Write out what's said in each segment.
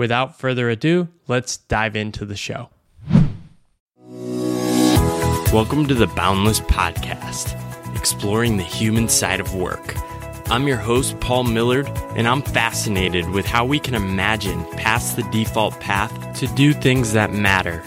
Without further ado, let's dive into the show. Welcome to the Boundless Podcast, exploring the human side of work. I'm your host, Paul Millerd, and I'm fascinated with how we can imagine past the default path to do things that matter.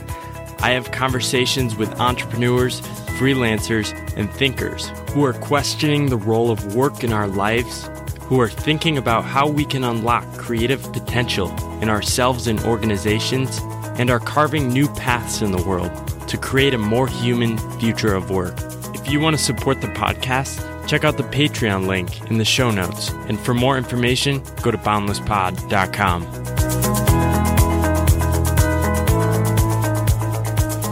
I have conversations with entrepreneurs, freelancers, and thinkers who are questioning the role of work in our lives who are thinking about how we can unlock creative potential in ourselves and organizations, and are carving new paths in the world to create a more human future of work. If you want to support the podcast, check out the Patreon link in the show notes. And for more information, go to boundlesspod.com.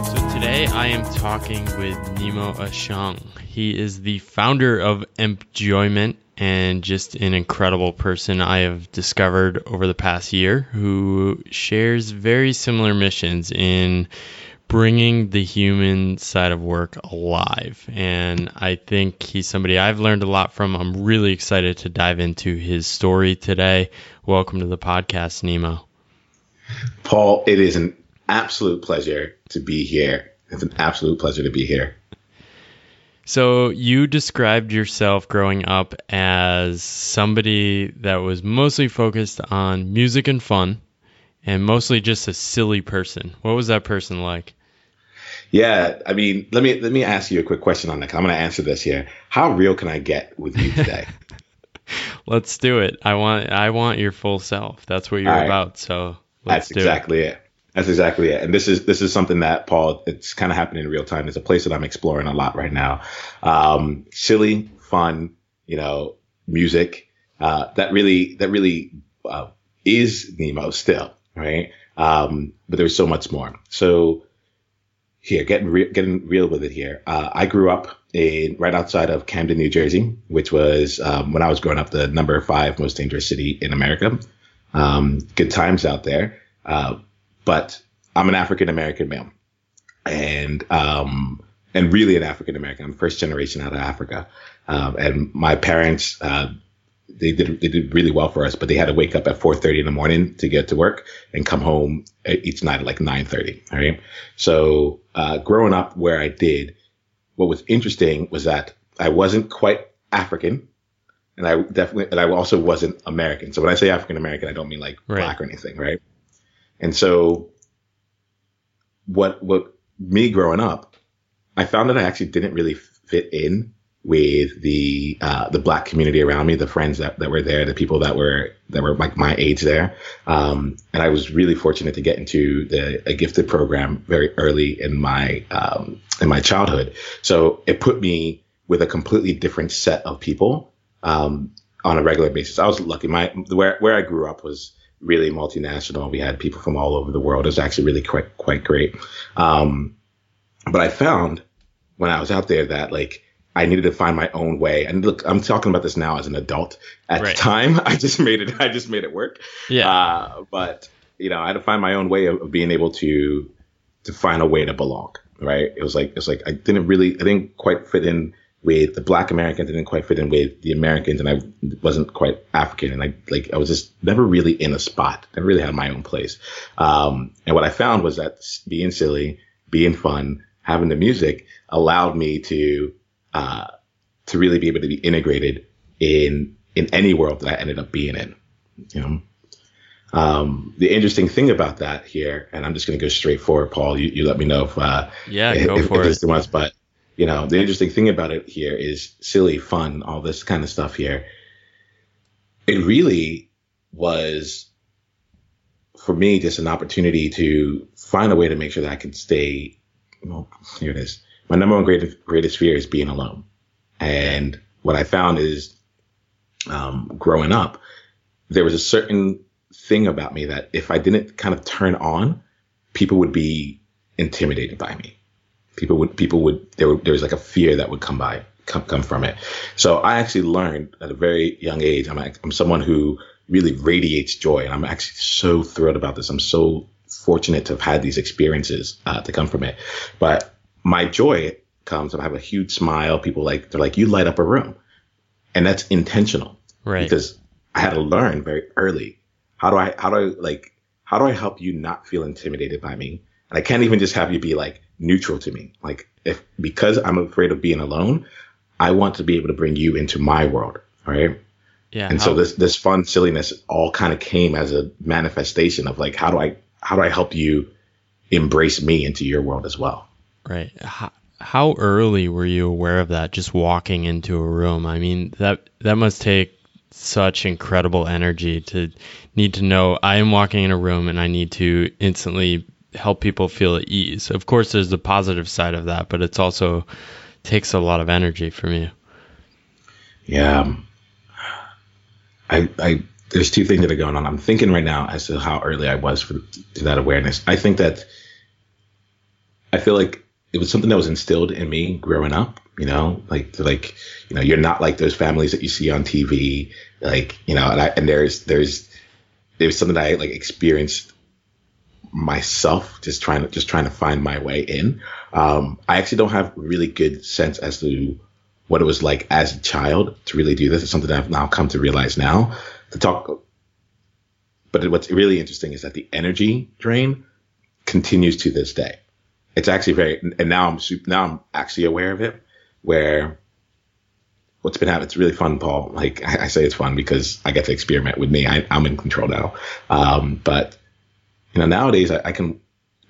So today I am talking with Nemo Ashung. He is the founder of Enjoyment and just an incredible person I have discovered over the past year who shares very similar missions in bringing the human side of work alive. And I think he's somebody I've learned a lot from. I'm really excited to dive into his story today. Welcome to the podcast, Nemo. Paul, it is an absolute pleasure to be here. It's an absolute pleasure to be here. So you described yourself growing up as somebody that was mostly focused on music and fun and mostly just a silly person. What was that person like? Yeah, I mean, let me let me ask you a quick question on that. I'm going to answer this here. How real can I get with you today? let's do it. I want I want your full self. That's what you're right. about. So let's That's exactly it. it. That's exactly it. And this is this is something that Paul, it's kind of happening in real time. It's a place that I'm exploring a lot right now. Um, silly, fun, you know, music uh, that really that really uh, is Nemo still, right? Um, but there's so much more. So here, getting re- getting real with it here. Uh, I grew up in right outside of Camden, New Jersey, which was um, when I was growing up the number five most dangerous city in America. Um, good times out there. Uh, but I'm an African American male, and um, and really an African American. I'm first generation out of Africa, um, and my parents. Uh, they did they did really well for us, but they had to wake up at 4:30 in the morning to get to work and come home each night at like 9:30. All right. So uh, growing up where I did, what was interesting was that I wasn't quite African, and I definitely and I also wasn't American. So when I say African American, I don't mean like right. black or anything, right? And so what what me growing up, I found that I actually didn't really fit in with the uh, the black community around me, the friends that, that were there, the people that were that were like my age there. Um, and I was really fortunate to get into the a gifted program very early in my um, in my childhood. So it put me with a completely different set of people um, on a regular basis. I was lucky. My where where I grew up was really multinational. We had people from all over the world. It was actually really quite quite great. Um, but I found when I was out there that like I needed to find my own way. And look, I'm talking about this now as an adult. At right. the time, I just made it. I just made it work. Yeah. Uh, but you know, I had to find my own way of, of being able to to find a way to belong. Right. It was like it was like I didn't really I didn't quite fit in with the black Americans. I didn't quite fit in with the Americans and I wasn't quite African. And I like, I was just never really in a spot. I really had my own place. Um, and what I found was that being silly, being fun, having the music allowed me to, uh, to really be able to be integrated in, in any world that I ended up being in, you know? Um, the interesting thing about that here, and I'm just going to go straight forward, Paul. You, you let me know if uh, yeah, if, go for if it. Too much, but you know, the interesting thing about it here is silly, fun, all this kind of stuff here. It really was for me just an opportunity to find a way to make sure that I can stay. Well, here it is. My number one greatest greatest fear is being alone, and what I found is, um, growing up, there was a certain thing about me that if I didn't kind of turn on, people would be intimidated by me. People would people would there, would, there was like a fear that would come by come come from it. So I actually learned at a very young age. I'm I'm someone who really radiates joy, and I'm actually so thrilled about this. I'm so fortunate to have had these experiences uh, to come from it. But my joy comes, and I have a huge smile. People like they're like you light up a room, and that's intentional, right? Because I had to learn very early how do I how do I like how do I help you not feel intimidated by me? And I can't even just have you be like neutral to me. Like if because I'm afraid of being alone, I want to be able to bring you into my world. Right. Yeah. And how, so this this fun silliness all kind of came as a manifestation of like how do I how do I help you embrace me into your world as well? Right. How, how early were you aware of that? Just walking into a room. I mean that that must take such incredible energy to need to know I am walking in a room and I need to instantly help people feel at ease. Of course, there's the positive side of that, but it's also takes a lot of energy from you. Yeah. I, I, there's two things that are going on. I'm thinking right now as to how early I was for to that awareness. I think that I feel like it was something that was instilled in me growing up you know, like like you know, you're not like those families that you see on TV, like you know, and I and there's there's there's something that I like experienced myself just trying to just trying to find my way in. Um, I actually don't have really good sense as to what it was like as a child to really do this. It's something I've now come to realize now to talk. But what's really interesting is that the energy drain continues to this day. It's actually very, and now I'm now I'm actually aware of it where what's been happening, it's really fun, Paul. Like I, I, say it's fun because I get to experiment with me. I, am in control now. Um, but you know, nowadays I, I, can,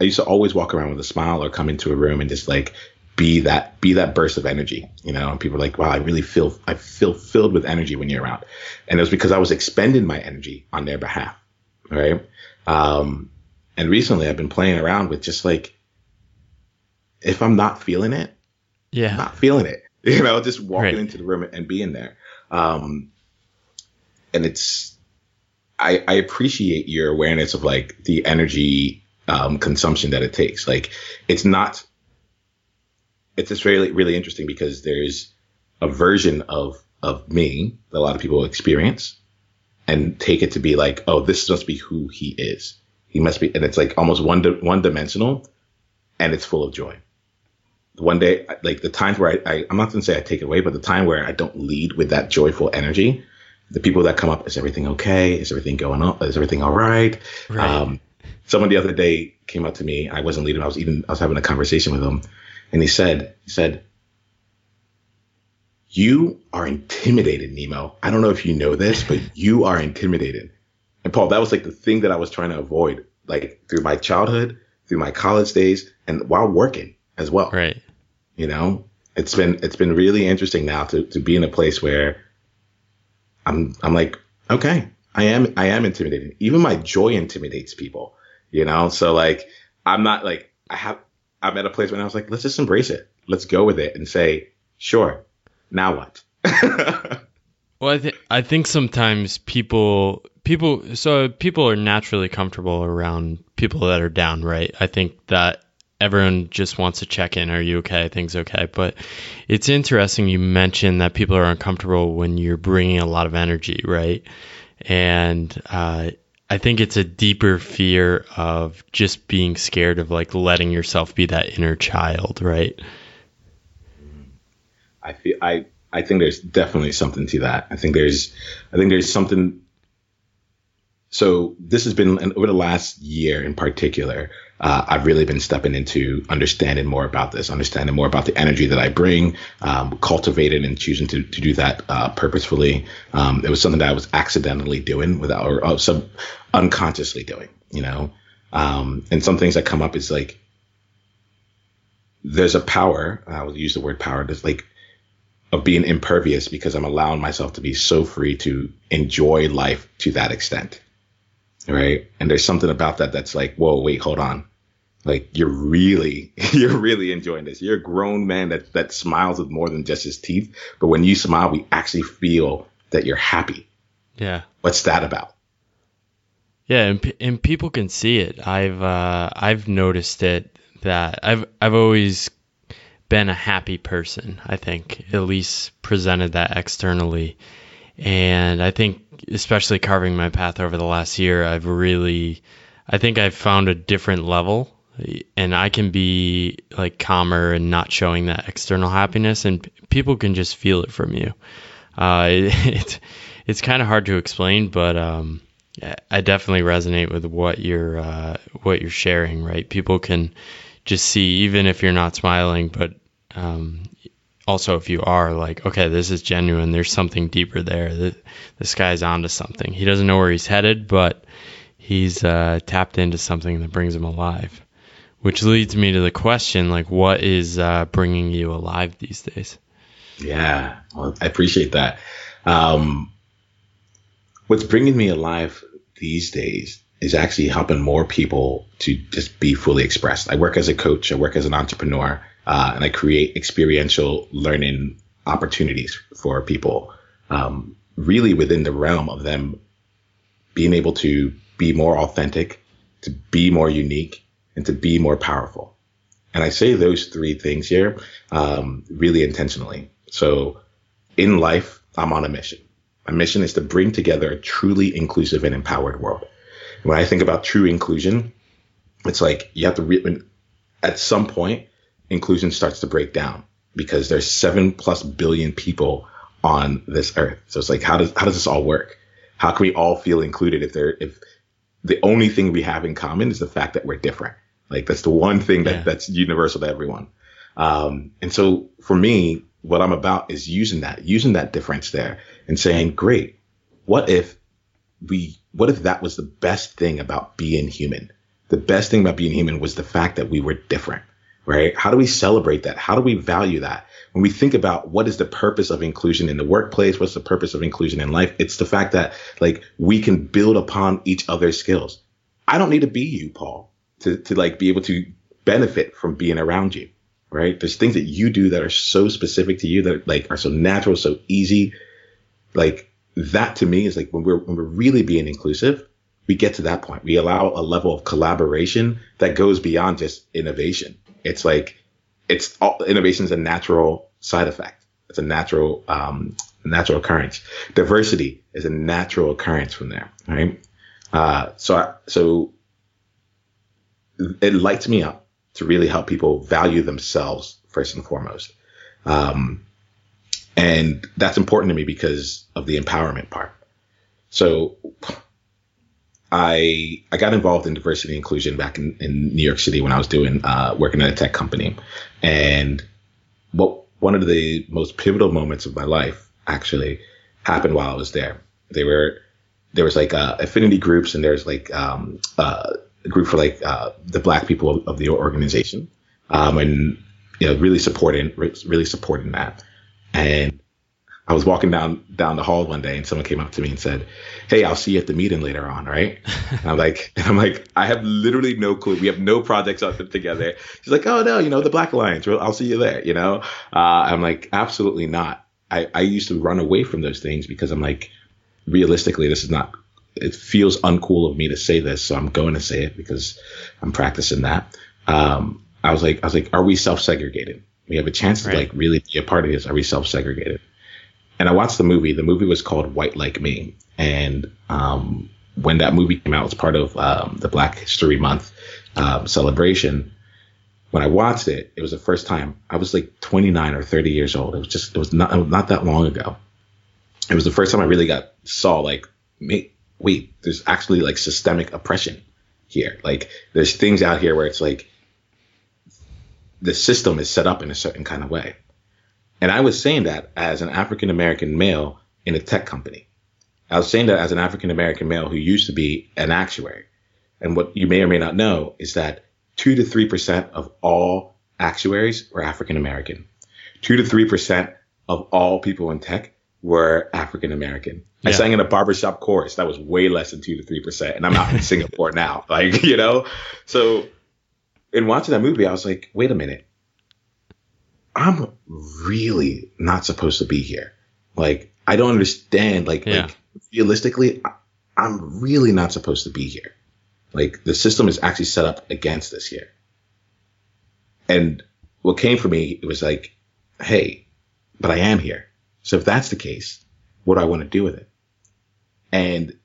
I used to always walk around with a smile or come into a room and just like be that, be that burst of energy, you know, and people are like, wow, I really feel, I feel filled with energy when you're around. And it was because I was expending my energy on their behalf. Right. Um, and recently I've been playing around with just like, if I'm not feeling it, yeah, not feeling it. You know, just walking right. into the room and being there. Um, and it's, I, I appreciate your awareness of like the energy um, consumption that it takes. Like, it's not. It's just really really interesting because there's a version of of me that a lot of people experience and take it to be like, oh, this must be who he is. He must be, and it's like almost one di- one dimensional, and it's full of joy one day, like the times where I, I, am not going to say I take it away, but the time where I don't lead with that joyful energy, the people that come up, is everything okay? Is everything going on? Is everything all right? right. Um, someone the other day came up to me. I wasn't leading. I was even, I was having a conversation with him and he said, he said, you are intimidated, Nemo. I don't know if you know this, but you are intimidated. And Paul, that was like the thing that I was trying to avoid, like through my childhood, through my college days, and while working as well. Right. You know, it's been it's been really interesting now to to be in a place where I'm I'm like, okay, I am I am intimidated. Even my joy intimidates people. You know, so like I'm not like I have I'm at a place where I was like, let's just embrace it. Let's go with it and say, sure. Now what? well, I, th- I think sometimes people people so people are naturally comfortable around people that are down, right? I think that everyone just wants to check in. Are you okay? Things okay? But it's interesting you mentioned that people are uncomfortable when you're bringing a lot of energy, right? And uh, I think it's a deeper fear of just being scared of like letting yourself be that inner child, right? I feel I I think there's definitely something to that. I think there's I think there's something so this has been over the last year in particular. Uh, I've really been stepping into understanding more about this, understanding more about the energy that I bring, um, cultivating and choosing to, to do that uh, purposefully. Um, it was something that I was accidentally doing without, or uh, some unconsciously doing, you know. Um, and some things that come up is like there's a power. I will use the word power. There's like of being impervious because I'm allowing myself to be so free to enjoy life to that extent. Right. And there's something about that that's like, whoa, wait, hold on. Like you're really, you're really enjoying this. You're a grown man that, that smiles with more than just his teeth. But when you smile, we actually feel that you're happy. Yeah. What's that about? Yeah. And, and people can see it. I've, uh, I've noticed it that I've, I've always been a happy person, I think, at least presented that externally. And I think, especially carving my path over the last year, I've really, I think I've found a different level and I can be like calmer and not showing that external happiness, and people can just feel it from you. Uh, it, it's it's kind of hard to explain, but um, I definitely resonate with what you're uh, what you're sharing. Right, people can just see even if you're not smiling, but um, also if you are like okay this is genuine there's something deeper there the, this guy's onto something he doesn't know where he's headed but he's uh, tapped into something that brings him alive which leads me to the question like what is uh, bringing you alive these days? Yeah. Well, i appreciate that. Um, what's bringing me alive these days is actually helping more people to just be fully expressed. I work as a coach. I work as an entrepreneur uh, and I create experiential learning opportunities for people, um, really within the realm of them being able to be more authentic, to be more unique, and to be more powerful. And I say those three things here um, really intentionally. So in life, I'm on a mission. My mission is to bring together a truly inclusive and empowered world. When I think about true inclusion, it's like you have to, re- at some point, inclusion starts to break down because there's seven plus billion people on this earth. So it's like, how does, how does this all work? How can we all feel included if there, if the only thing we have in common is the fact that we're different? Like that's the one thing that, yeah. that's universal to everyone. Um, and so for me, what I'm about is using that, using that difference there and saying, great, what if we, what if that was the best thing about being human? The best thing about being human was the fact that we were different right? How do we celebrate that? How do we value that? When we think about what is the purpose of inclusion in the workplace, what's the purpose of inclusion in life? It's the fact that like we can build upon each other's skills. I don't need to be you, Paul, to, to like be able to benefit from being around you, right? There's things that you do that are so specific to you that like are so natural, so easy. Like that to me is like when we're, when we're really being inclusive, we get to that point. We allow a level of collaboration that goes beyond just innovation it's like it's all innovation is a natural side effect. It's a natural um, natural occurrence. Diversity is a natural occurrence from there, right? Uh, so I, so it lights me up to really help people value themselves first and foremost. Um, and that's important to me because of the empowerment part. So I I got involved in diversity inclusion back in, in New York City when I was doing uh, working at a tech company, and what one of the most pivotal moments of my life actually happened while I was there. They were there was like uh, affinity groups and there's like um, uh, a group for like uh, the black people of, of the organization, um, and you know really supporting really supporting that, and I was walking down down the hall one day and someone came up to me and said, "Hey, I'll see you at the meeting later on, right?" and I'm like, and I'm like, I have literally no clue. We have no projects up together. She's like, "Oh no, you know the Black Alliance. I'll see you there." You know, uh, I'm like, absolutely not. I I used to run away from those things because I'm like, realistically, this is not. It feels uncool of me to say this, so I'm going to say it because I'm practicing that. Um, I was like, I was like, are we self-segregated? We have a chance to like really be a part of this. Are we self-segregated? and I watched the movie. The movie was called White Like Me, and um, when that movie came out, it was part of um, the Black History Month um, celebration. When I watched it, it was the first time I was like 29 or 30 years old. It was just it was not not that long ago. It was the first time I really got saw like me wait, there's actually like systemic oppression here. Like there's things out here where it's like the system is set up in a certain kind of way. And I was saying that as an African American male in a tech company. I was saying that as an African American male who used to be an actuary. And what you may or may not know is that two to three percent of all actuaries were African American. Two to three percent of all people in tech were African American. Yeah. I sang in a barbershop chorus that was way less than two to three percent, and I'm out in Singapore now. Like you know, so in watching that movie, I was like, wait a minute, I'm really not supposed to be here. Like I don't understand. Like, yeah. like realistically, I, I'm really not supposed to be here. Like the system is actually set up against us here. And what came for me, it was like, hey, but I am here. So if that's the case, what do I want to do with it? And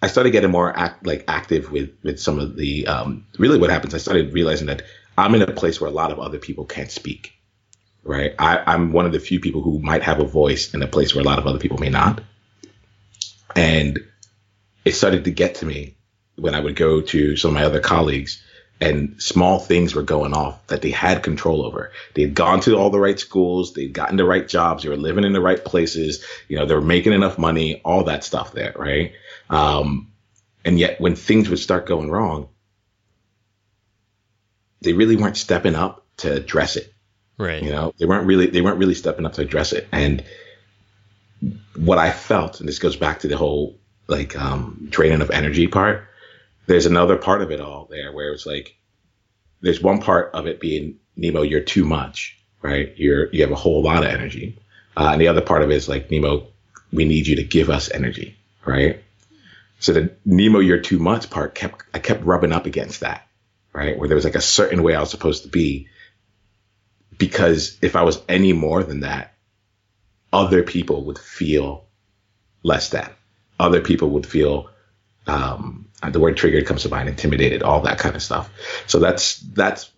I started getting more act, like active with with some of the um, really what happens. I started realizing that I'm in a place where a lot of other people can't speak. Right, I, I'm one of the few people who might have a voice in a place where a lot of other people may not. And it started to get to me when I would go to some of my other colleagues and small things were going off that they had control over. They had gone to all the right schools, they'd gotten the right jobs, they were living in the right places, you know, they were making enough money, all that stuff there, right? Um, and yet when things would start going wrong, they really weren't stepping up to address it. Right. You know, they weren't really they weren't really stepping up to address it. And what I felt, and this goes back to the whole like um draining of energy part, there's another part of it all there where it's like there's one part of it being Nemo, you're too much, right? You're you have a whole lot of energy, uh, and the other part of it is like Nemo, we need you to give us energy, right? So the Nemo, you're too much part kept I kept rubbing up against that, right? Where there was like a certain way I was supposed to be, because if I was any more than that, other people would feel less than. Other people would feel um, the word triggered comes to mind, intimidated, all that kind of stuff. So that's that's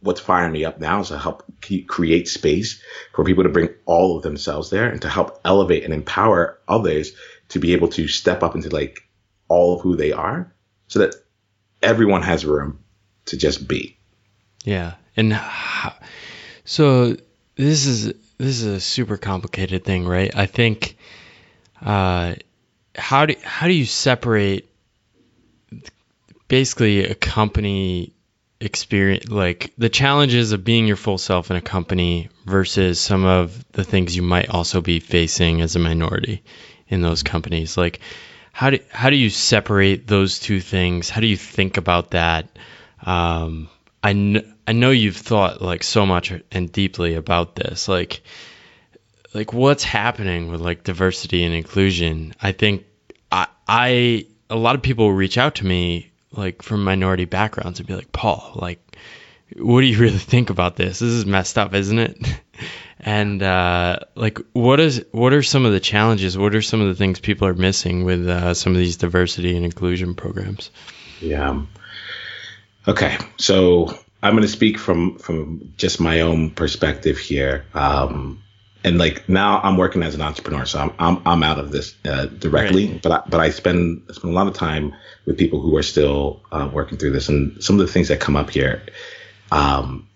what's firing me up now is to help create space for people to bring all of themselves there and to help elevate and empower others to be able to step up into like all of who they are so that everyone has room to just be. Yeah. And so this is this is a super complicated thing, right? I think uh how do how do you separate basically a company experience like the challenges of being your full self in a company versus some of the things you might also be facing as a minority in those companies. Like how do how do you separate those two things? How do you think about that? Um, I, kn- I know you've thought like so much and deeply about this. Like like what's happening with like diversity and inclusion? I think i i a lot of people reach out to me like from minority backgrounds and be like, Paul, like, what do you really think about this? This is messed up, isn't it? and uh, like, what is what are some of the challenges? What are some of the things people are missing with uh, some of these diversity and inclusion programs? Yeah. Okay, so I'm going to speak from from just my own perspective here. Um, and like now I'm working as an entrepreneur, so I'm I'm, I'm out of this uh, directly, right. but I, but I spend spend a lot of time with people who are still uh, working through this, and some of the things that come up here. Um,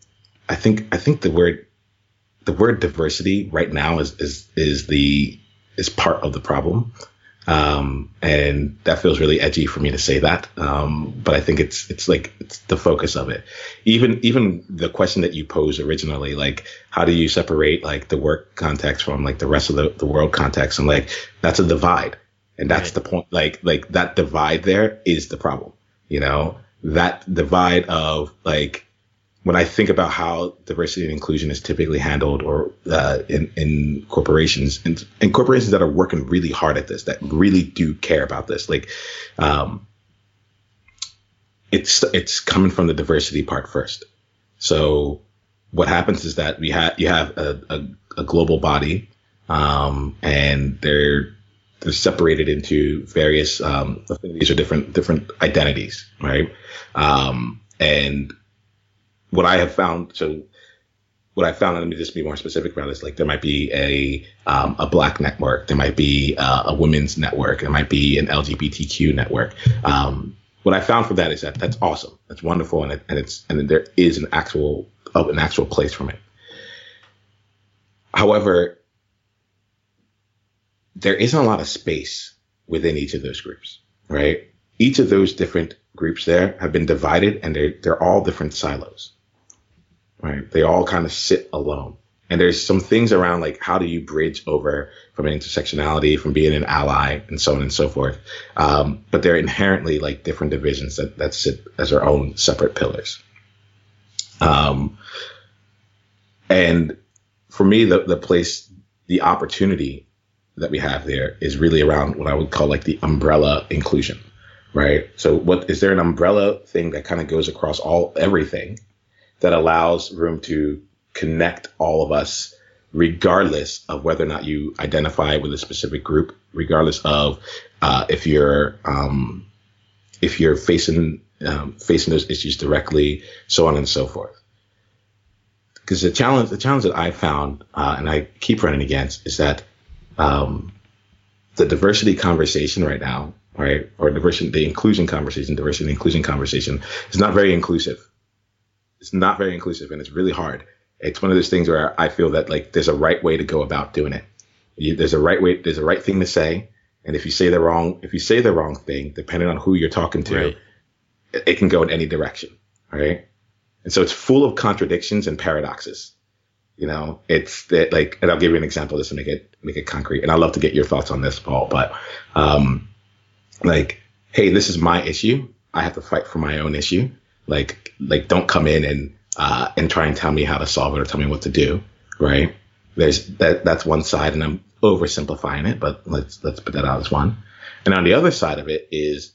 I think I think the word the word diversity right now is is is the is part of the problem. Um, and that feels really edgy for me to say that. Um, but I think it's, it's like, it's the focus of it. Even, even the question that you posed originally, like, how do you separate like the work context from like the rest of the, the world context? And like, that's a divide. And that's right. the point. Like, like that divide there is the problem, you know, that divide of like, when I think about how diversity and inclusion is typically handled or uh, in, in corporations and, corporations that are working really hard at this, that really do care about this, like, um, it's, it's coming from the diversity part first. So what happens is that we have, you have a, a, a global body, um, and they're, they're separated into various, um, affinities or different, different identities, right? Um, and what I have found, so what I found, let me just be more specific about this. Like there might be a um, a black network, there might be uh, a women's network, there might be an LGBTQ network. Um, what I found for that is that that's awesome, that's wonderful, and, it, and it's and there is an actual an actual place from it. However, there isn't a lot of space within each of those groups, right? Each of those different groups there have been divided, and they're they're all different silos right? They all kind of sit alone. And there's some things around like how do you bridge over from intersectionality, from being an ally, and so on and so forth. Um, but they're inherently like different divisions that, that sit as their own separate pillars. Um, and for me, the, the place, the opportunity that we have there is really around what I would call like the umbrella inclusion, right? So what is there an umbrella thing that kind of goes across all everything that allows room to connect all of us, regardless of whether or not you identify with a specific group, regardless of uh, if you're um, if you're facing um, facing those issues directly, so on and so forth. Because the challenge, the challenge that I found, uh, and I keep running against, is that um, the diversity conversation right now, right, or diversity, the inclusion conversation, diversity and inclusion conversation, is not very inclusive it's not very inclusive and it's really hard. It's one of those things where I feel that like there's a right way to go about doing it. You, there's a right way, there's a right thing to say. And if you say the wrong, if you say the wrong thing, depending on who you're talking to, right. it, it, can go in any direction. Right. And so it's full of contradictions and paradoxes. You know, it's that like, and I'll give you an example just to make it, make it concrete. And I'd love to get your thoughts on this, Paul, but, um, like, Hey, this is my issue. I have to fight for my own issue. Like, like don't come in and uh, and try and tell me how to solve it or tell me what to do. Right? There's that. That's one side, and I'm oversimplifying it, but let's let's put that out as one. And on the other side of it is,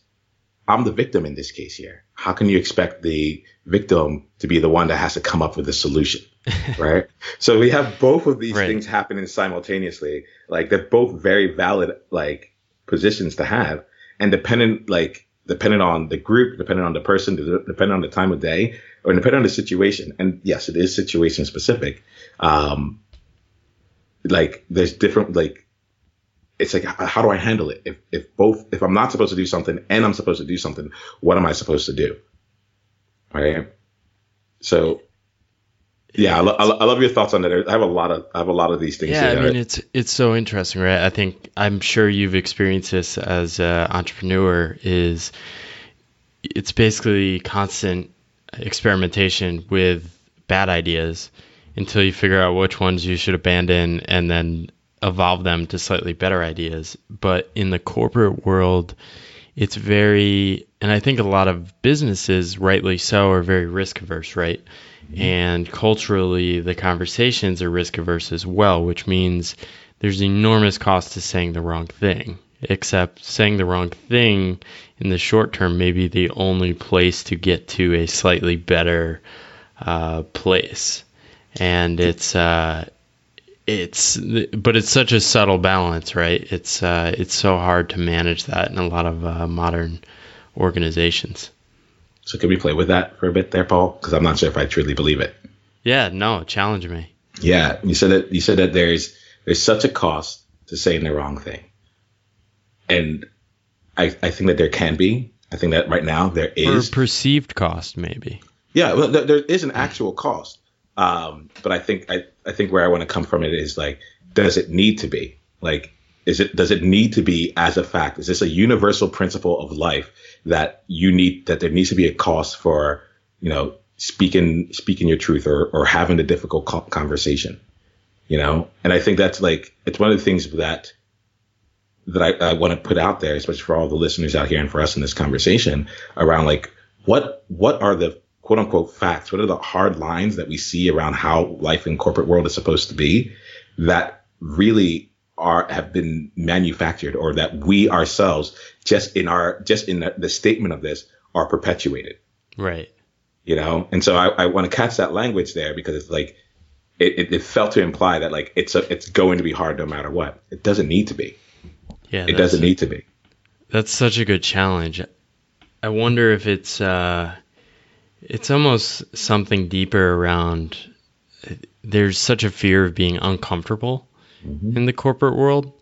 I'm the victim in this case here. How can you expect the victim to be the one that has to come up with a solution? right. So we have both of these right. things happening simultaneously. Like they're both very valid, like positions to have. And dependent, like depending on the group, depending on the person, depending on the time of day, or depending on the situation. And yes, it is situation specific. Um, like there's different, like, it's like, how do I handle it? If, if both, if I'm not supposed to do something and I'm supposed to do something, what am I supposed to do? Right. So yeah, I, lo- I, love your thoughts on that. I have a lot of I have a lot of these things. Yeah, I mean it's it's so interesting, right? I think I'm sure you've experienced this as an entrepreneur. Is it's basically constant experimentation with bad ideas until you figure out which ones you should abandon and then evolve them to slightly better ideas. But in the corporate world, it's very, and I think a lot of businesses, rightly so, are very risk averse, right? And culturally, the conversations are risk averse as well, which means there's enormous cost to saying the wrong thing. Except saying the wrong thing in the short term may be the only place to get to a slightly better uh, place. And it's uh, it's but it's such a subtle balance, right? It's uh, it's so hard to manage that in a lot of uh, modern organizations. So can we play with that for a bit there, Paul? Because I'm not sure if I truly believe it. Yeah, no, challenge me. Yeah, you said that you said that there's there's such a cost to saying the wrong thing, and I I think that there can be. I think that right now there is or perceived cost, maybe. Yeah, well, there, there is an actual cost, um, but I think I I think where I want to come from it is like, does it need to be like? Is it does it need to be as a fact? Is this a universal principle of life that you need that there needs to be a cost for you know speaking speaking your truth or or having a difficult conversation you know and i think that's like it's one of the things that that i, I want to put out there especially for all the listeners out here and for us in this conversation around like what what are the quote unquote facts what are the hard lines that we see around how life in corporate world is supposed to be that really are have been manufactured or that we ourselves just in our just in the, the statement of this are perpetuated. Right. You know? And so i, I want to catch that language there because it's like it, it, it, felt to imply that like it's a, it's going to be hard no matter what. It doesn't need to be. Yeah it doesn't need to be. That's such a good challenge. I wonder if it's uh it's almost something deeper around there's such a fear of being uncomfortable mm-hmm. in the corporate world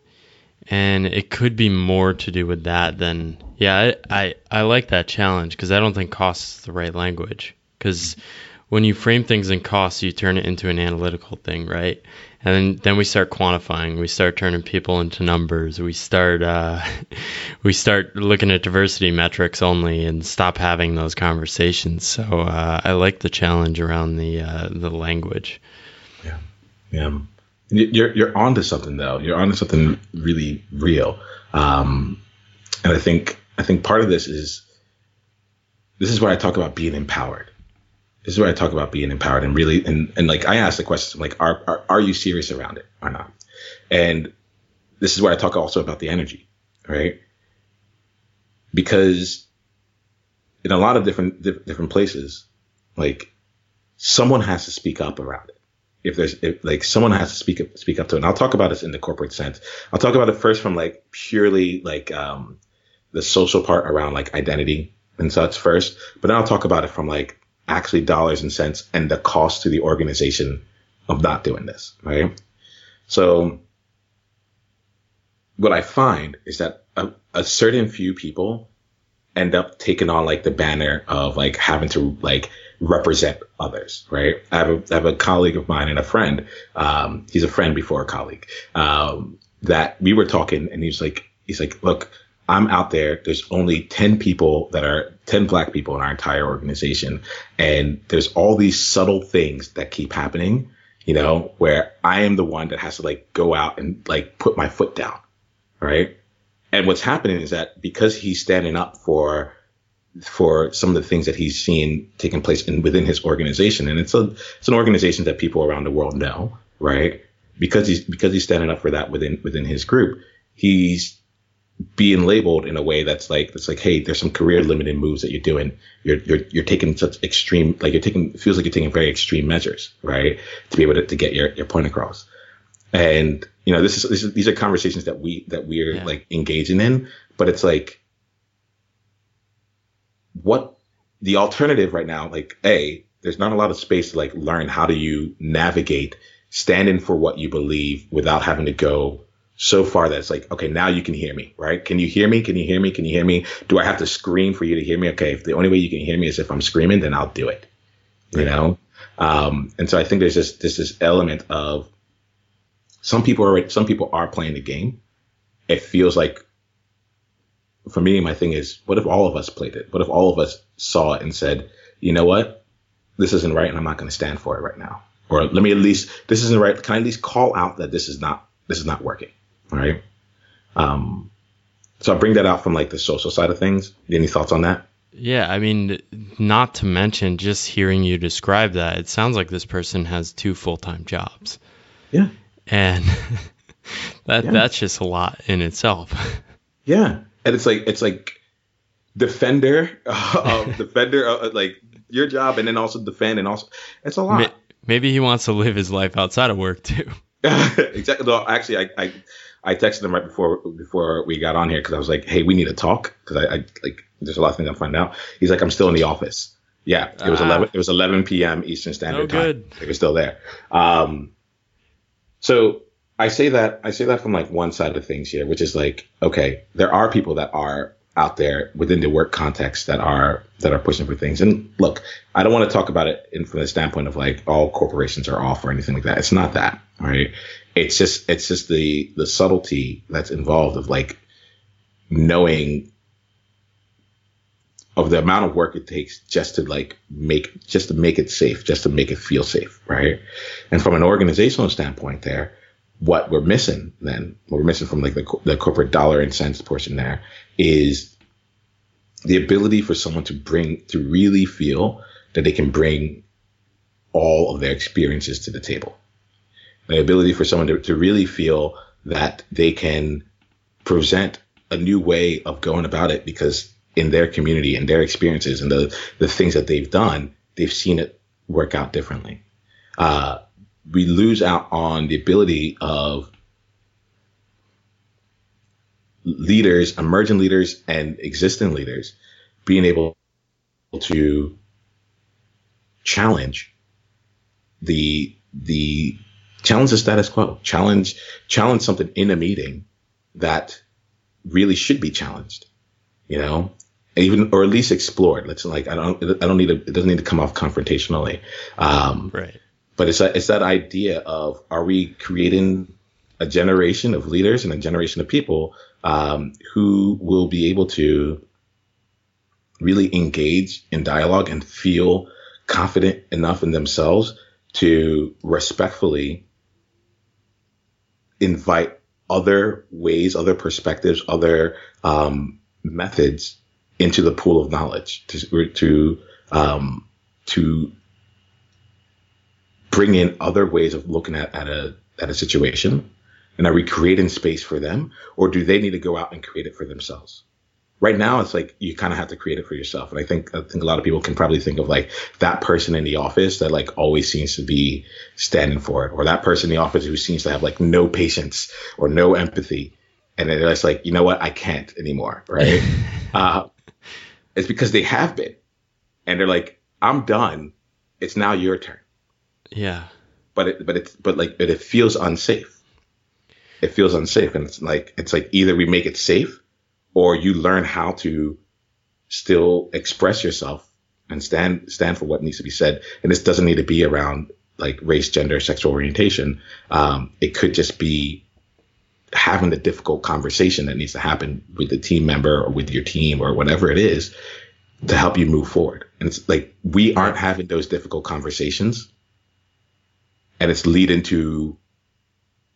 and it could be more to do with that than yeah i i, I like that challenge because i don't think cost is the right language. Because when you frame things in costs you turn it into an analytical thing right? And then, then we start quantifying. We start turning people into numbers. We start uh, we start looking at diversity metrics only and stop having those conversations. So uh, i like the challenge around the uh, the language. Yeah. Yeah you're you're onto something though. You're onto something really real. Um, and I think I think part of this is this is where I talk about being empowered. This is where I talk about being empowered and really and, and like I ask the question like are, are are you serious around it or not? And this is where I talk also about the energy, right? Because in a lot of different different places, like someone has to speak up around it if there's if, like someone has to speak up speak up to it. And I'll talk about this in the corporate sense. I'll talk about it first from like purely like um the social part around like identity and such first, but then I'll talk about it from like actually dollars and cents and the cost to the organization of not doing this, right? So what I find is that a, a certain few people end up taking on like the banner of like having to like represent others, right? I have a, I have a colleague of mine and a friend. Um, he's a friend before a colleague. Um, that we were talking, and he's like, he's like, look, I'm out there. There's only 10 people that are 10 black people in our entire organization. And there's all these subtle things that keep happening, you know, where I am the one that has to like go out and like put my foot down. Right. And what's happening is that because he's standing up for for some of the things that he's seen taking place in within his organization. And it's a it's an organization that people around the world know, right? Because he's because he's standing up for that within within his group, he's being labeled in a way that's like that's like, hey, there's some career limiting moves that you're doing. You're you're you're taking such extreme like you're taking feels like you're taking very extreme measures, right? To be able to, to get your, your point across. And you know, this is, this is these are conversations that we that we're yeah. like engaging in, but it's like what the alternative right now, like A, there's not a lot of space to like learn how do you navigate standing for what you believe without having to go so far that it's like, okay, now you can hear me, right? Can you hear me? Can you hear me? Can you hear me? Do I have to scream for you to hear me? Okay, if the only way you can hear me is if I'm screaming, then I'll do it. You know? Um, and so I think there's this, this, this element of some people are, some people are playing the game. It feels like for me, my thing is, what if all of us played it? What if all of us saw it and said, you know what? This isn't right and I'm not going to stand for it right now. Or let me at least, this isn't right. Can I at least call out that this is not, this is not working? Right. Um, so I bring that out from like the social side of things. Any thoughts on that? Yeah, I mean, not to mention just hearing you describe that, it sounds like this person has two full time jobs. Yeah. And that yeah. that's just a lot in itself. Yeah and it's like it's like defender, uh, defender, uh, like your job, and then also defend, and also it's a lot. Maybe he wants to live his life outside of work too. exactly. Though actually, I, I I texted him right before before we got on here because I was like, hey, we need to talk because I, I, like there's a lot of things I'm finding out. He's like, I'm still in the office. Yeah, it was ah. 11. It was 11 p.m. Eastern Standard oh, Time. Good. They were still there. Um, so I say that I say that from like one side of things here, which is like, okay, there are people that are out there within the work context that are that are pushing for things. And look, I don't want to talk about it in from the standpoint of like all corporations are off or anything like that. It's not that, right? It's just it's just the the subtlety that's involved of like knowing of the amount of work it takes just to like make just to make it safe, just to make it feel safe, right? And from an organizational standpoint there, what we're missing then, what we're missing from like the, the corporate dollar and cents portion there is the ability for someone to bring, to really feel that they can bring all of their experiences to the table. The ability for someone to, to really feel that they can present a new way of going about it because in their community and their experiences and the, the things that they've done, they've seen it work out differently. Uh, we lose out on the ability of leaders, emerging leaders, and existing leaders being able to challenge the the challenge the status quo, challenge challenge something in a meeting that really should be challenged, you know, even or at least explored. Let's like I don't I don't need to, it doesn't need to come off confrontationally, um, right? But it's it's that idea of are we creating a generation of leaders and a generation of people um, who will be able to really engage in dialogue and feel confident enough in themselves to respectfully invite other ways, other perspectives, other um, methods into the pool of knowledge to to um, to bring in other ways of looking at, at a at a situation and are we creating space for them or do they need to go out and create it for themselves? Right now it's like you kind of have to create it for yourself. And i think i think a lot of people can probably think of like that person in the office that like always seems to be standing for it or that person in the office who seems to have like no patience or no empathy. And then it's like you know what? I can't anymore right? Uh, it's because they have been. And they're like i'm done. It's now your turn yeah. But it but it's but like but it feels unsafe. It feels unsafe and it's like it's like either we make it safe or you learn how to still express yourself and stand stand for what needs to be said. And this doesn't need to be around like race gender sexual orientation. Um, it could just be having the difficult conversation that needs to happen with the team member or with your team or whatever it is to help you move forward. And it's like we aren't having those difficult conversations and it's leading to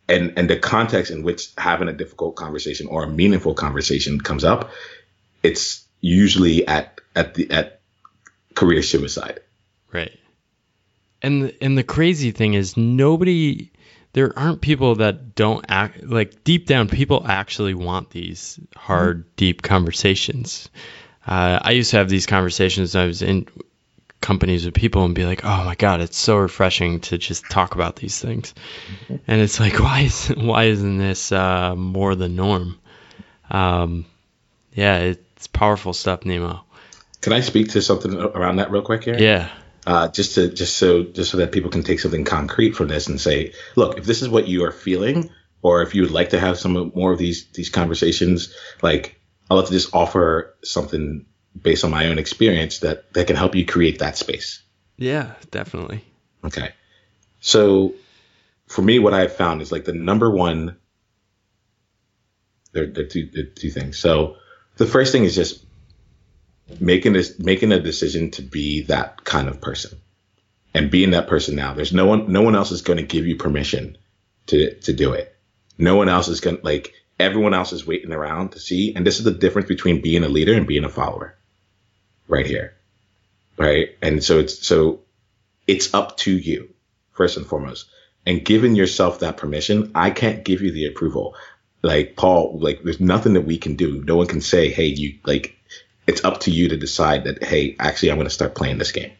and and the context in which having a difficult conversation or a meaningful conversation comes up it's usually at at the at career suicide. Right. And and the crazy thing is nobody there aren't people that don't act like deep down people actually want these hard mm-hmm. deep conversations. Uh, i used to have these conversations i was in companies with people and be like, "Oh my god, it's so refreshing to just talk about these things." And it's like, why is why isn't this uh, more the norm? Um, yeah, it's powerful stuff, Nemo. Can I speak to something around that real quick here? Yeah. Uh, just to just so just so that people can take something concrete from this and say, look, if this is what you are feeling, or if you would like to have some more of these these conversations, like I'd love to just offer something based on my own experience that that can help you create that space. Yeah, definitely. Okay. So for me, what I've found is like the number one. There, there are two, there are two things. So the first thing is just making this making a decision to be that kind of person and being that person now there's no one no one else is going to give you permission to to do it no one else is going to like everyone else is waiting around to see and this is the difference between being a leader and being a follower right here. Right. And so it's, so it's up to you first and foremost. And giving yourself that permission, I can't give you the approval. Like Paul, like there's nothing that we can do. No one can say, Hey, you like, it's up to you to decide that, Hey, actually, I'm going to start playing this game.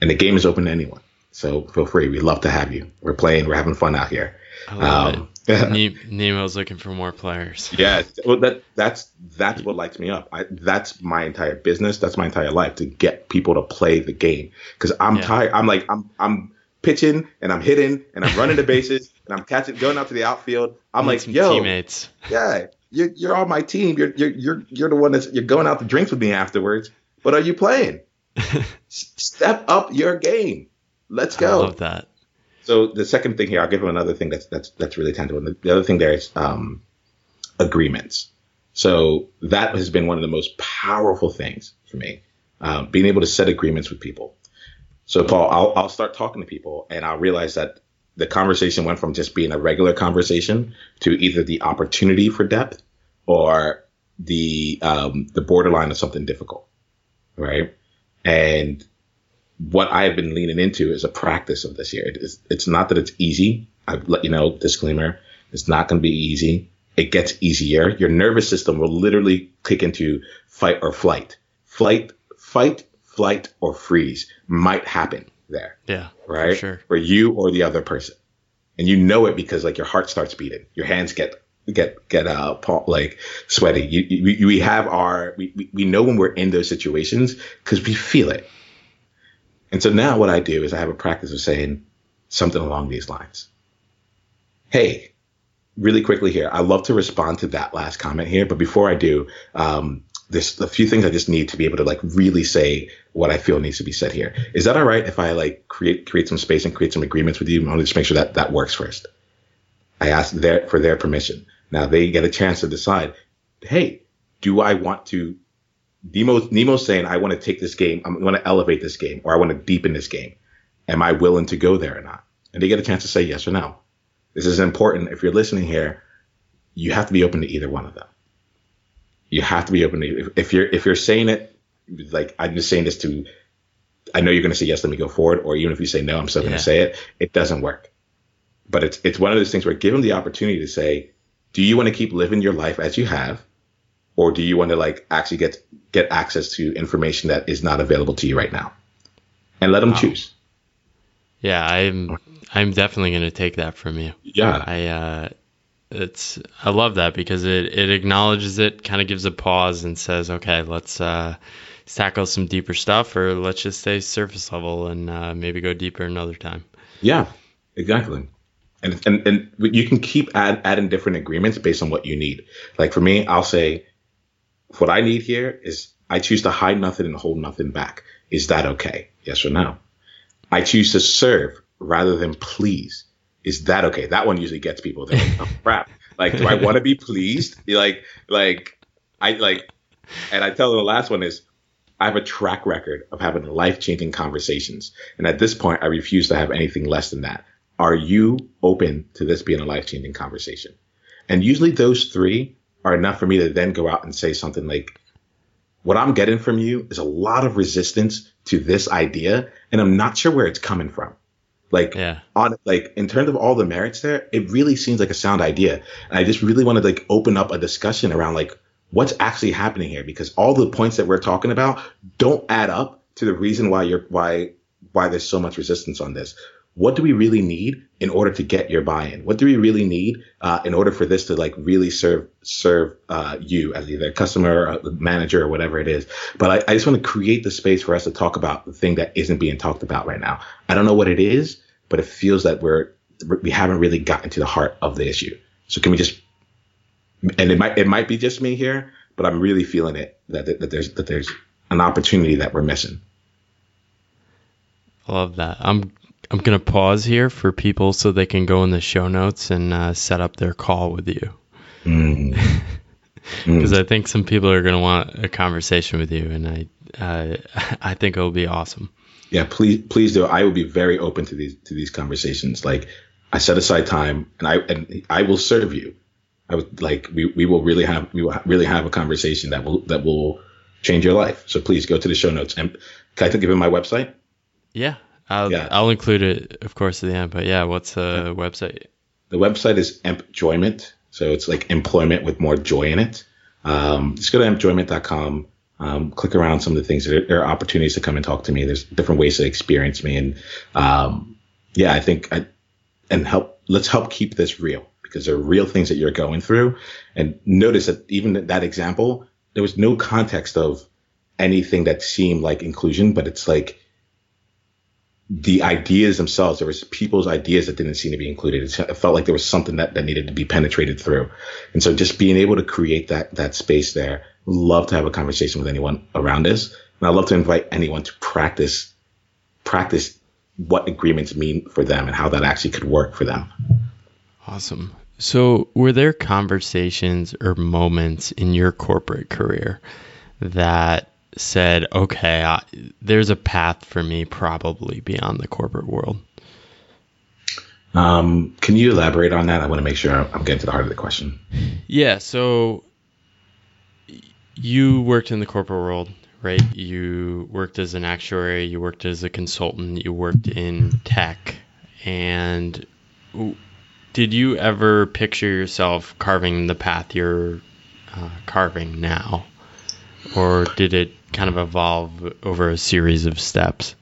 And the game is open to anyone. So feel free. We'd love to have you. We're playing. We're having fun out here. Um, Nemo's looking for more players. Yeah, well, that that's that's what lights me up. I, that's my entire business. That's my entire life to get people to play the game. Because I'm yeah. tired. I'm like I'm I'm pitching and I'm hitting and I'm running the bases and I'm catching going out to the outfield. I'm like, yo, teammates. Yeah, you're you're on my team. You're you're you're you're the one that's you're going out to drinks with me afterwards. But are you playing? Step up your game. Let's go. I love that. So the second thing here, I'll give him another thing that's that's that's really tangible. The, the other thing there is um, agreements. So that has been one of the most powerful things for me, um, being able to set agreements with people. So Paul, I'll I'll start talking to people, and I'll realize that the conversation went from just being a regular conversation to either the opportunity for depth or the um, the borderline of something difficult, right? And what I have been leaning into is a practice of this year. It is, it's not that it's easy. I've let you know, disclaimer, it's not going to be easy. It gets easier. Your nervous system will literally kick into fight or flight. Flight, fight, flight, or freeze might happen there. Yeah. Right? For sure. For you or the other person. And you know it because like your heart starts beating. Your hands get get get uh like sweaty. You, you, we have our we, we know when we're in those situations because we feel it And so now what I do is I have a practice of saying something along these lines. Hey, really quickly here, I love to respond to that last comment here, but before I do, um, there's a few things I just need to be able to like really say what I feel needs to be said here. Is that all right if I like create create some space and create some agreements with you? I want to just make sure that that works first. I ask their for their permission. Now they get a chance to decide. Hey, do I want to? Nemo Nemo's saying I want to take this game. I want to elevate this game, or I want to deepen this game. Am I willing to go there or not? And they get a chance to say yes or no. This is important. If you're listening here, you have to be open to either one of them. You have to be open to if you're if you're saying it like I'm just saying this to I know you're going to say yes, let me go forward, or even if you say no, I'm still yeah. going to say it. It doesn't work. But it's it's one of those things where give them the opportunity to say, do you want to keep living your life as you have, or do you want to like actually get get access to information that is not available to you right now, and let them wow. choose. Yeah, I'm I'm definitely going to take that from you. Yeah, I uh, it's I love that because it it acknowledges it, kind of gives a pause and says, okay, let's uh, tackle some deeper stuff, or let's just stay surface level and uh, maybe go deeper another time. Yeah, exactly. And and and you can keep add, adding different agreements based on what you need. Like for me, I'll say, what I need here is I choose to hide nothing and hold nothing back. Is that okay? Yes or no? I choose to serve rather than please is that okay? That one usually gets people. They're like, oh crap. Like, do I want to be pleased? Like, like, I like, and I tell them the last one is, I have a track record of having life changing conversations. And at this point, I refuse to have anything less than that. Are you open to this being a life changing conversation? And usually those three are enough for me to then go out and say something like, what I'm getting from you is a lot of resistance to this idea, and I'm not sure where it's coming from. Like yeah. on like in terms of all the merits there, it really seems like a sound idea. And I just really want to like open up a discussion around like what's actually happening here because all the points that we're talking about don't add up to the reason why you're why why there's so much resistance on this. What do we really need in order to get your buy-in? What do we really need uh, in order for this to like really serve serve uh, you as either a customer, or a manager, or whatever it is? But I, I just want to create the space for us to talk about the thing that isn't being talked about right now. I don't know what it is, but it feels that we're we haven't really gotten to the heart of the issue. So can we just and it might it might be just me here, but I'm really feeling it that that, that there's that there's an opportunity that we're missing. I love that. I'm I'm gonna pause here for people so they can go in the show notes and uh, set up their call with you. Because mm. mm. I think some people are gonna want a conversation with you, and I uh, I think it'll be awesome. Yeah, please please do. I will be very open to these to these conversations. Like I set aside time, and I and I will serve you. I would like we, we will really have we will really have a conversation that will that will change your life. So please go to the show notes and can I give you my website? Yeah, I'll, yeah. I'll include it, of course, at the end. But yeah, what's the website? The website is empjoyment. So it's like employment with more joy in it. Um, just go to empjoyment.com. Um, click around some of the things. There, there, are opportunities to come and talk to me. There's different ways to experience me. And um, yeah, I think I, and help, let's help keep this real because there are real things that you're going through. And notice that even that example, there was no context of anything that seemed like inclusion, but it's like the ideas themselves, there was people's ideas that didn't seem to be included. It felt like there was something that, that needed to be penetrated through. And so just being able to create that, that space there, love to have a conversation with anyone around us. And I'd love to invite anyone to practice, practice what agreements mean for them and how that actually could work for them. Awesome. So were there conversations or moments in your corporate career that said, okay, I, there's a path for me probably beyond the corporate world? Um, can you elaborate on that? I want to make sure I'm getting to the heart of the question. Yeah. So you worked in the corporate world, right? You worked as an actuary, you worked as a consultant, you worked in tech. And did you ever picture yourself carving the path you're uh, carving now? Or did it kind of evolve over a series of steps?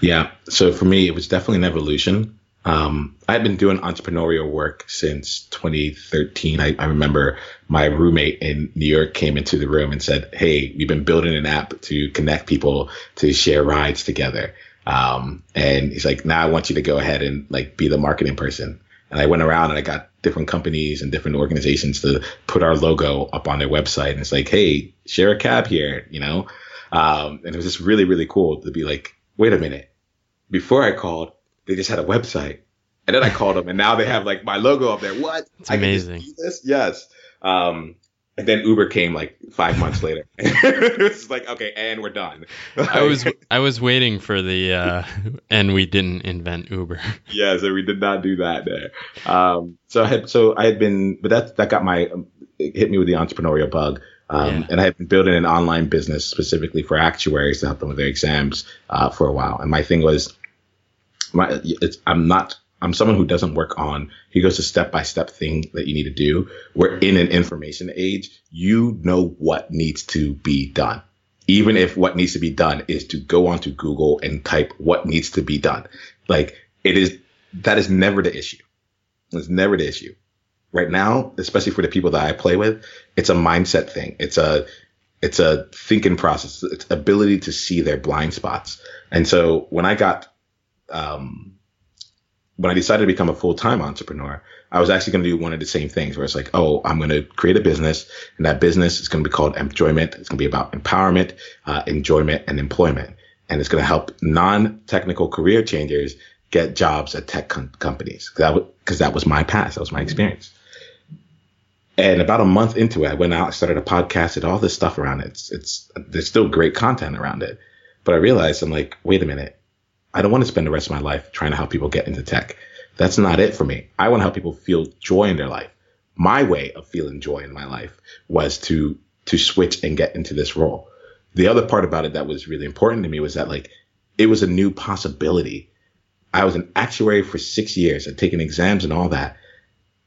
Yeah. So for me, it was definitely an evolution. Um, I've been doing entrepreneurial work since 2013. I, I, remember my roommate in New York came into the room and said, Hey, we've been building an app to connect people to share rides together. Um, and he's like, now I want you to go ahead and like be the marketing person. And I went around and I got different companies and different organizations to put our logo up on their website. And it's like, hey, share a cab here, you know? Um, and it was just really, really cool to be like, wait a minute. Before I called, they just had a website. And then I called them and now they have like my logo up there. What? It's amazing. Yes. Um, and then Uber came like five months later. it was like, okay, and we're done. I was I was waiting for the uh, and we didn't invent Uber. yeah, so we did not do that there. Um, so I had so I had been, but that that got my it hit me with the entrepreneurial bug. Um, yeah. And I had been building an online business specifically for actuaries to help them with their exams uh, for a while. And my thing was, my, I'm not I'm someone who doesn't work on, he goes to step by step thing that you need to do. We're in an information age. You know what needs to be done. Even if what needs to be done is to go onto Google and type what needs to be done. Like it is, that is never the issue. It's never the issue. Right now, especially for the people that I play with, it's a mindset thing. It's a, it's a thinking process. It's ability to see their blind spots. And so when I got, um, when I decided to become a full time entrepreneur, I was actually going to do one of the same things where it's like, oh, I'm going to create a business and that business is going to be called Empjoyment. It's going to be about empowerment, uh, enjoyment and employment. And it's going to help non technical career changers get jobs at tech com- companies. Cause that, cause that was my past. That was my experience. And about a month into it, I went out, started a podcast, and all this stuff around it. It's, it's, there's still great content around it. But I realized I'm like, wait a minute I don't want to spend the rest of my life trying to help people get into tech. That's not it for me. I want to help people feel joy in their life. My way of feeling joy in my life was to to switch and get into this role. The other part about it that was really important to me was that like it was a new possibility. I was an actuary for six years I'd taken exams and all that.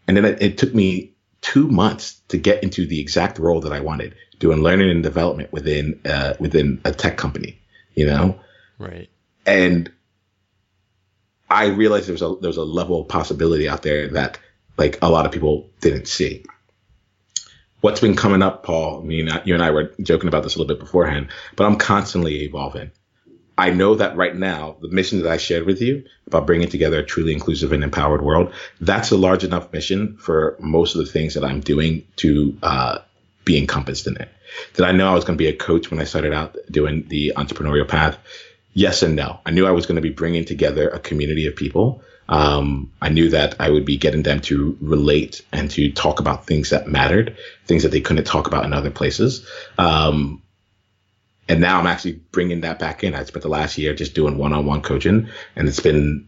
And then it, it took me two months to get into the exact role that I wanted, doing learning and development within uh, within a tech company. You know, right? And I realized there was a there was a level of possibility out there that like a lot of people didn't see. What's been coming up, Paul? I mean, you and I were joking about this a little bit beforehand, but I'm constantly evolving. I know that right now, the mission that I shared with you about bringing together a truly inclusive and empowered world, that's a large enough mission for most of the things that I'm doing to uh, be encompassed in it. Did I know I was going to be a coach when I started out doing the entrepreneurial path? Yes and no. I knew I was going to be bringing together a community of people. Um, I knew that I would be getting them to relate and to talk about things that mattered, things that they couldn't talk about in other places. Um, and now I'm actually bringing that back in. I spent the last year just doing one-on-one coaching, and it's been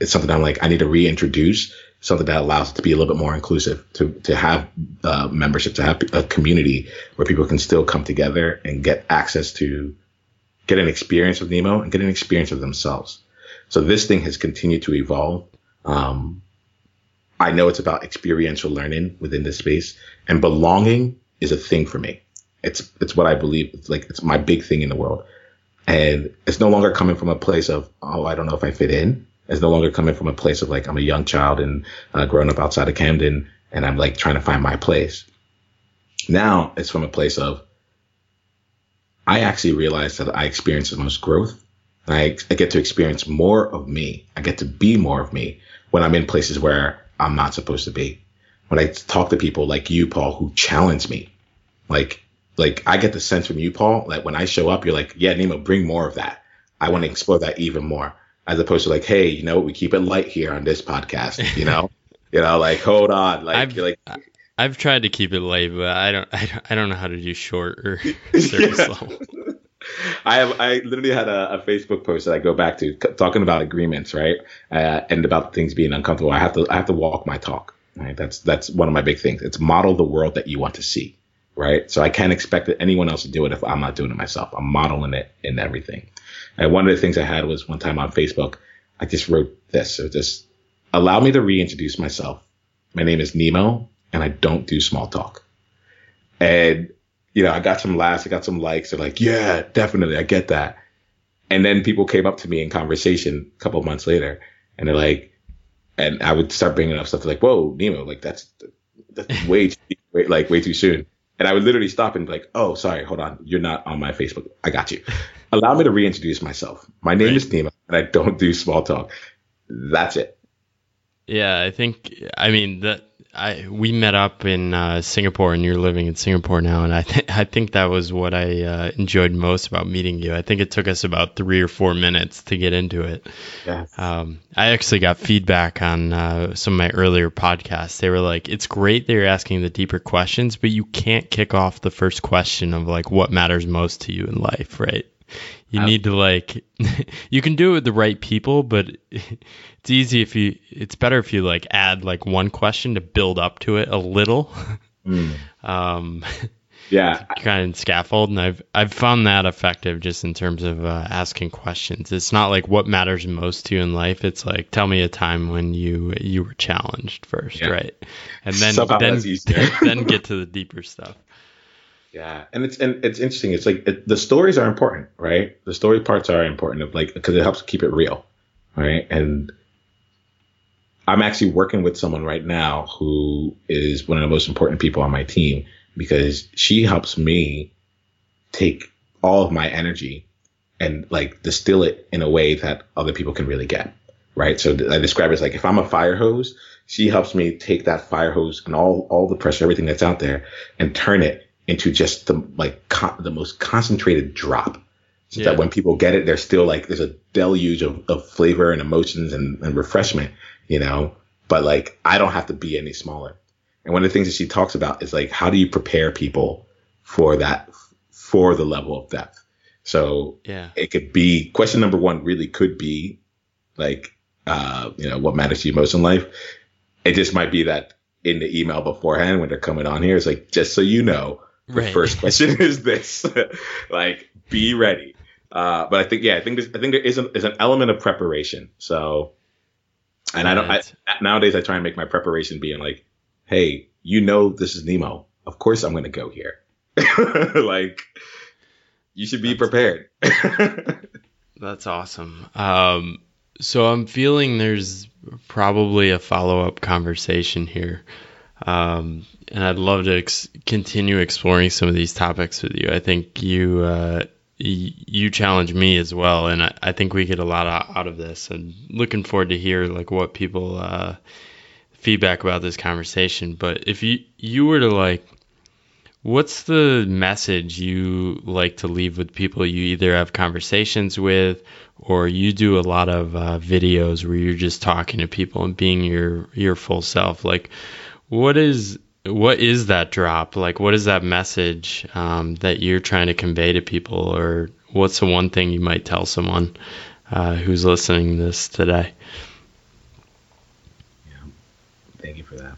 it's something I'm like I need to reintroduce something that allows it to be a little bit more inclusive, to to have uh, membership, to have a community where people can still come together and get access to get an experience of Nemo and get an experience of themselves. So this thing has continued to evolve. Um, I know it's about experiential learning within this space and belonging is a thing for me. It's, it's what I believe. It's like, it's my big thing in the world. And it's no longer coming from a place of, oh, I don't know if I fit in. It's no longer coming from a place of like, I'm a young child and uh, growing up outside of Camden and I'm like trying to find my place. Now it's from a place of, I actually realized that I experience the most growth. I, I get to experience more of me. I get to be more of me when I'm in places where I'm not supposed to be. When I talk to people like you, Paul, who challenge me, like, like I get the sense from you, Paul, that when I show up, you're like, yeah, Nemo, bring more of that. I want to explore that even more, as opposed to like, hey, you know, we keep it light here on this podcast, you know, you know, like hold on, like, I've, like I've tried to keep it light, but I don't, I don't, I don't know how to do short or surface level. I have, I literally had a, a, Facebook post that I go back to talking about agreements, right, uh, and about things being uncomfortable. I have to, I have to walk my talk. Right, that's that's one of my big things. It's model the world that you want to see, right? So I can't expect anyone else to do it if I'm not doing it myself. I'm modeling it in everything. And one of the things I had was one time on Facebook, I just wrote this. So just allow me to reintroduce myself. My name is Nemo and I don't do small talk. And, you know, I got some laughs, I got some likes. They're like, yeah, definitely. I get that. And then people came up to me in conversation a couple months later and they're like, and I would start bringing up stuff like, whoa, Nemo, like that's, that's way too, way, like way too soon. And I would literally stop and be like, oh, sorry, hold on. You're not on my Facebook. I got you. Allow me to reintroduce myself. My name right. is Nemo. and I don't do small talk. That's it. Yeah, I think I mean that I we met up in uh, Singapore, and you're living in Singapore now, and I th- I think that was what I uh, enjoyed most about meeting you. I think it took us about three or four minutes to get into it. Yeah. Um, I actually got feedback on uh, some of my earlier podcasts. They were like, "It's great that you're asking the deeper questions, but you can't kick off the first question of like what matters most to you in life, right?" You need to like you can do it with the right people, but it's easy if you it's better if you like add like one question to build up to it a little. Mm. Um Yeah. kind of scaffold and I've I've found that effective just in terms of uh, asking questions. It's not like what matters most to you in life. It's like tell me a time when you you were challenged first, Yeah. right? And then Somehow then then get to the deeper stuff. Yeah, and it's and it's interesting. It's like it, the stories are important, right? The story parts are important, of like because it helps keep it real, right? And I'm actually working with someone right now who is one of the most important people on my team because she helps me take all of my energy and like distill it in a way that other people can really get, right? So I describe it as like if I'm a fire hose, she helps me take that fire hose and all all the pressure, everything that's out there, and turn it into just the like co- the most concentrated drop, so Yeah. that when people get it, they're still like there's a deluge of, of flavor and emotions and, and refreshment, you know. But like I don't have to be any smaller. And one of the things that she talks about is like how do you prepare people for that for the level of depth. So Yeah. it could be question number one really could be like uh you know what matters to you most in life it just might be that in the email beforehand when they're coming on here it's like just so you know the Right. first question is this. Like be ready. Uh but i think yeah i think i think there is, a, is an element of preparation. So and i don't I, nowadays i try and make my preparation being like hey you know this is nemo. Of course i'm going to go here. Like you should be prepared. That's awesome. Um, so I'm feeling there's probably a follow up conversation here. Um, and I'd love to ex- continue exploring some of these topics with you. I think you uh, y- you challenge me as well, and I, I think we get a lot out, of this. And looking forward to hear like what people uh, feedback about this conversation. But if you you were to like What's the message you like to leave with people you either have conversations with or you do a lot of uh, videos where you're just talking to people and being your your full self? Like, what is what is that drop? Like, what is that message um, that you're trying to convey to people, or what's the one thing you might tell someone uh, who's listening to this today? Yeah. Thank you for that.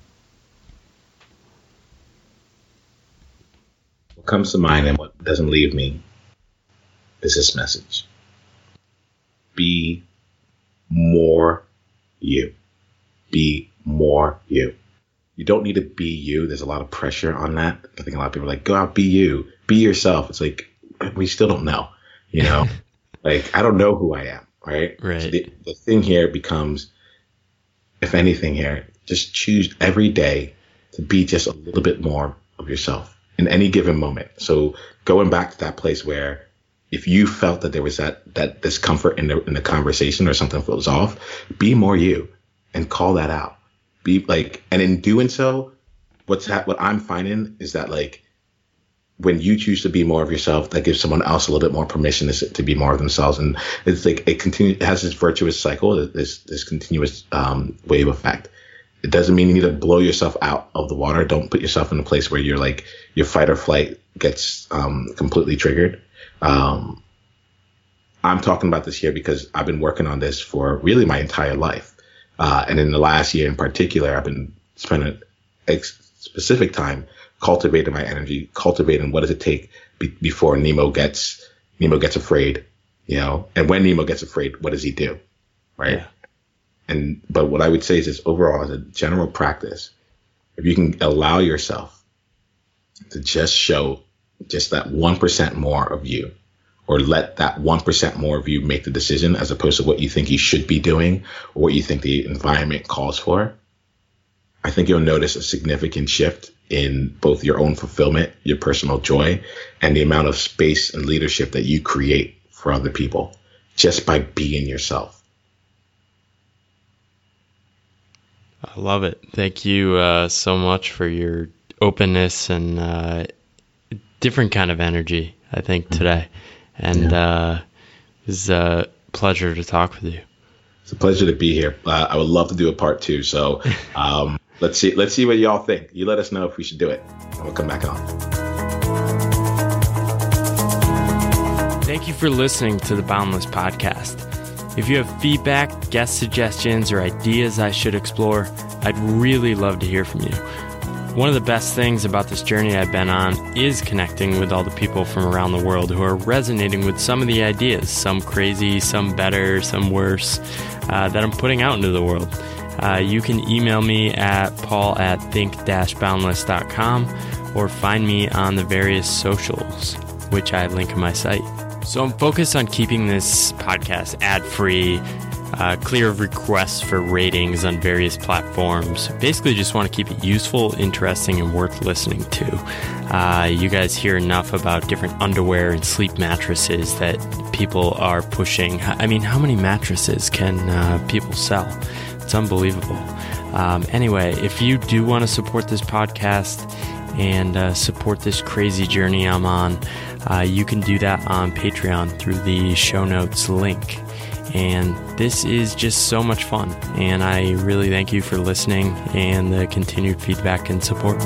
What comes to mind and what doesn't leave me is this message be more you. Be more you. You don't need to be you. There's a lot of pressure on that. I think a lot of people are like, go out, be you, be yourself. It's like, we still don't know, you know? like, I don't know who I am, right? Right. So the, the thing here becomes, if anything here, just choose every day to be just a little bit more of yourself in any given moment. So going back to that place where if you felt that there was that that discomfort in the in the conversation or something was off, be more you and call that out. Be like, and in doing so, what's ha- what I'm finding is that like when you choose to be more of yourself, that gives someone else a little bit more permission to, to be more of themselves, and it's like it continues. It has this virtuous cycle, this this continuous um, wave effect. It doesn't mean you need to blow yourself out of the water. Don't put yourself in a place where you're like your fight or flight gets um, completely triggered. Um, I'm talking about this here because I've been working on this for really my entire life. Uh, and in the last year in particular, I've been spending a specific time cultivating my energy, cultivating what does it take be- before Nemo gets, Nemo gets afraid, you know, and when Nemo gets afraid, what does he do? Right. Yeah. And, but what I would say is this overall as a general practice, if you can allow yourself to just show just that 1% more of you or let that 1% more of you make the decision as opposed to what you think you should be doing or what you think the environment calls for, I think you'll notice a significant shift in both your own fulfillment, your personal joy, and the amount of space and leadership that you create for other people. just by being yourself. I love it. Thank you uh, so much for your openness and uh, different kind of energy. I think today, and yeah. uh, it was a pleasure to talk with you. It's a pleasure to be here. Uh, I would love to do a part two. So um, let's see. Let's see what y'all think. You let us know if we should do it. And we'll come back on. Thank you for listening to the Boundless Podcast. If you have feedback, guest suggestions, or ideas I should explore, I'd really love to hear from you. One of the best things about this journey I've been on is connecting with all the people from around the world who are resonating with some of the ideas, some crazy, some better, some worse, uh, that I'm putting out into the world. Uh, you can email me at paul at think-boundless.com or find me on the various socials, which I link in my site. So I'm focused on keeping this podcast ad free uh, clear of requests for ratings on various platforms. Basically, just want to keep it useful, interesting, and worth listening to. Uh, you guys hear enough about different underwear and sleep mattresses that people are pushing. I mean, how many mattresses can uh, people sell? It's unbelievable. Um, anyway, if you do want to support this podcast and uh, support this crazy journey I'm on, uh, you can do that on Patreon through the show notes link. And this is just so much fun. And I really thank you for listening and the continued feedback and support.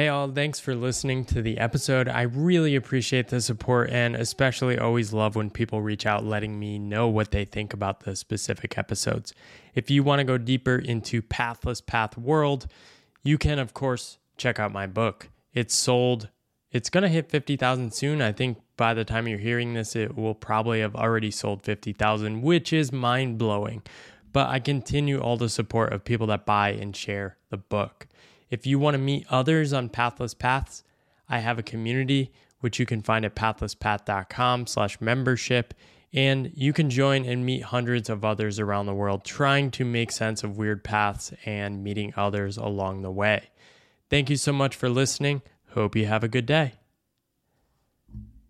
Hey, all, thanks for listening to the episode. I really appreciate the support and especially always love when people reach out letting me know what they think about the specific episodes. If you want to go deeper into Pathless Path World, you can, of course, check out my book. It's sold it's going to hit 50,000 soon. I think by the time you're hearing this, it will probably have already sold 50,000, which is mind blowing. But I continue all the support of people that buy and share the book. If you want to meet others on Pathless Paths, I have a community which you can find at pathlesspath.com slash membership. And you can join and meet hundreds of others around the world trying to make sense of weird paths and meeting others along the way. Thank you so much for listening. Hope you have a good day.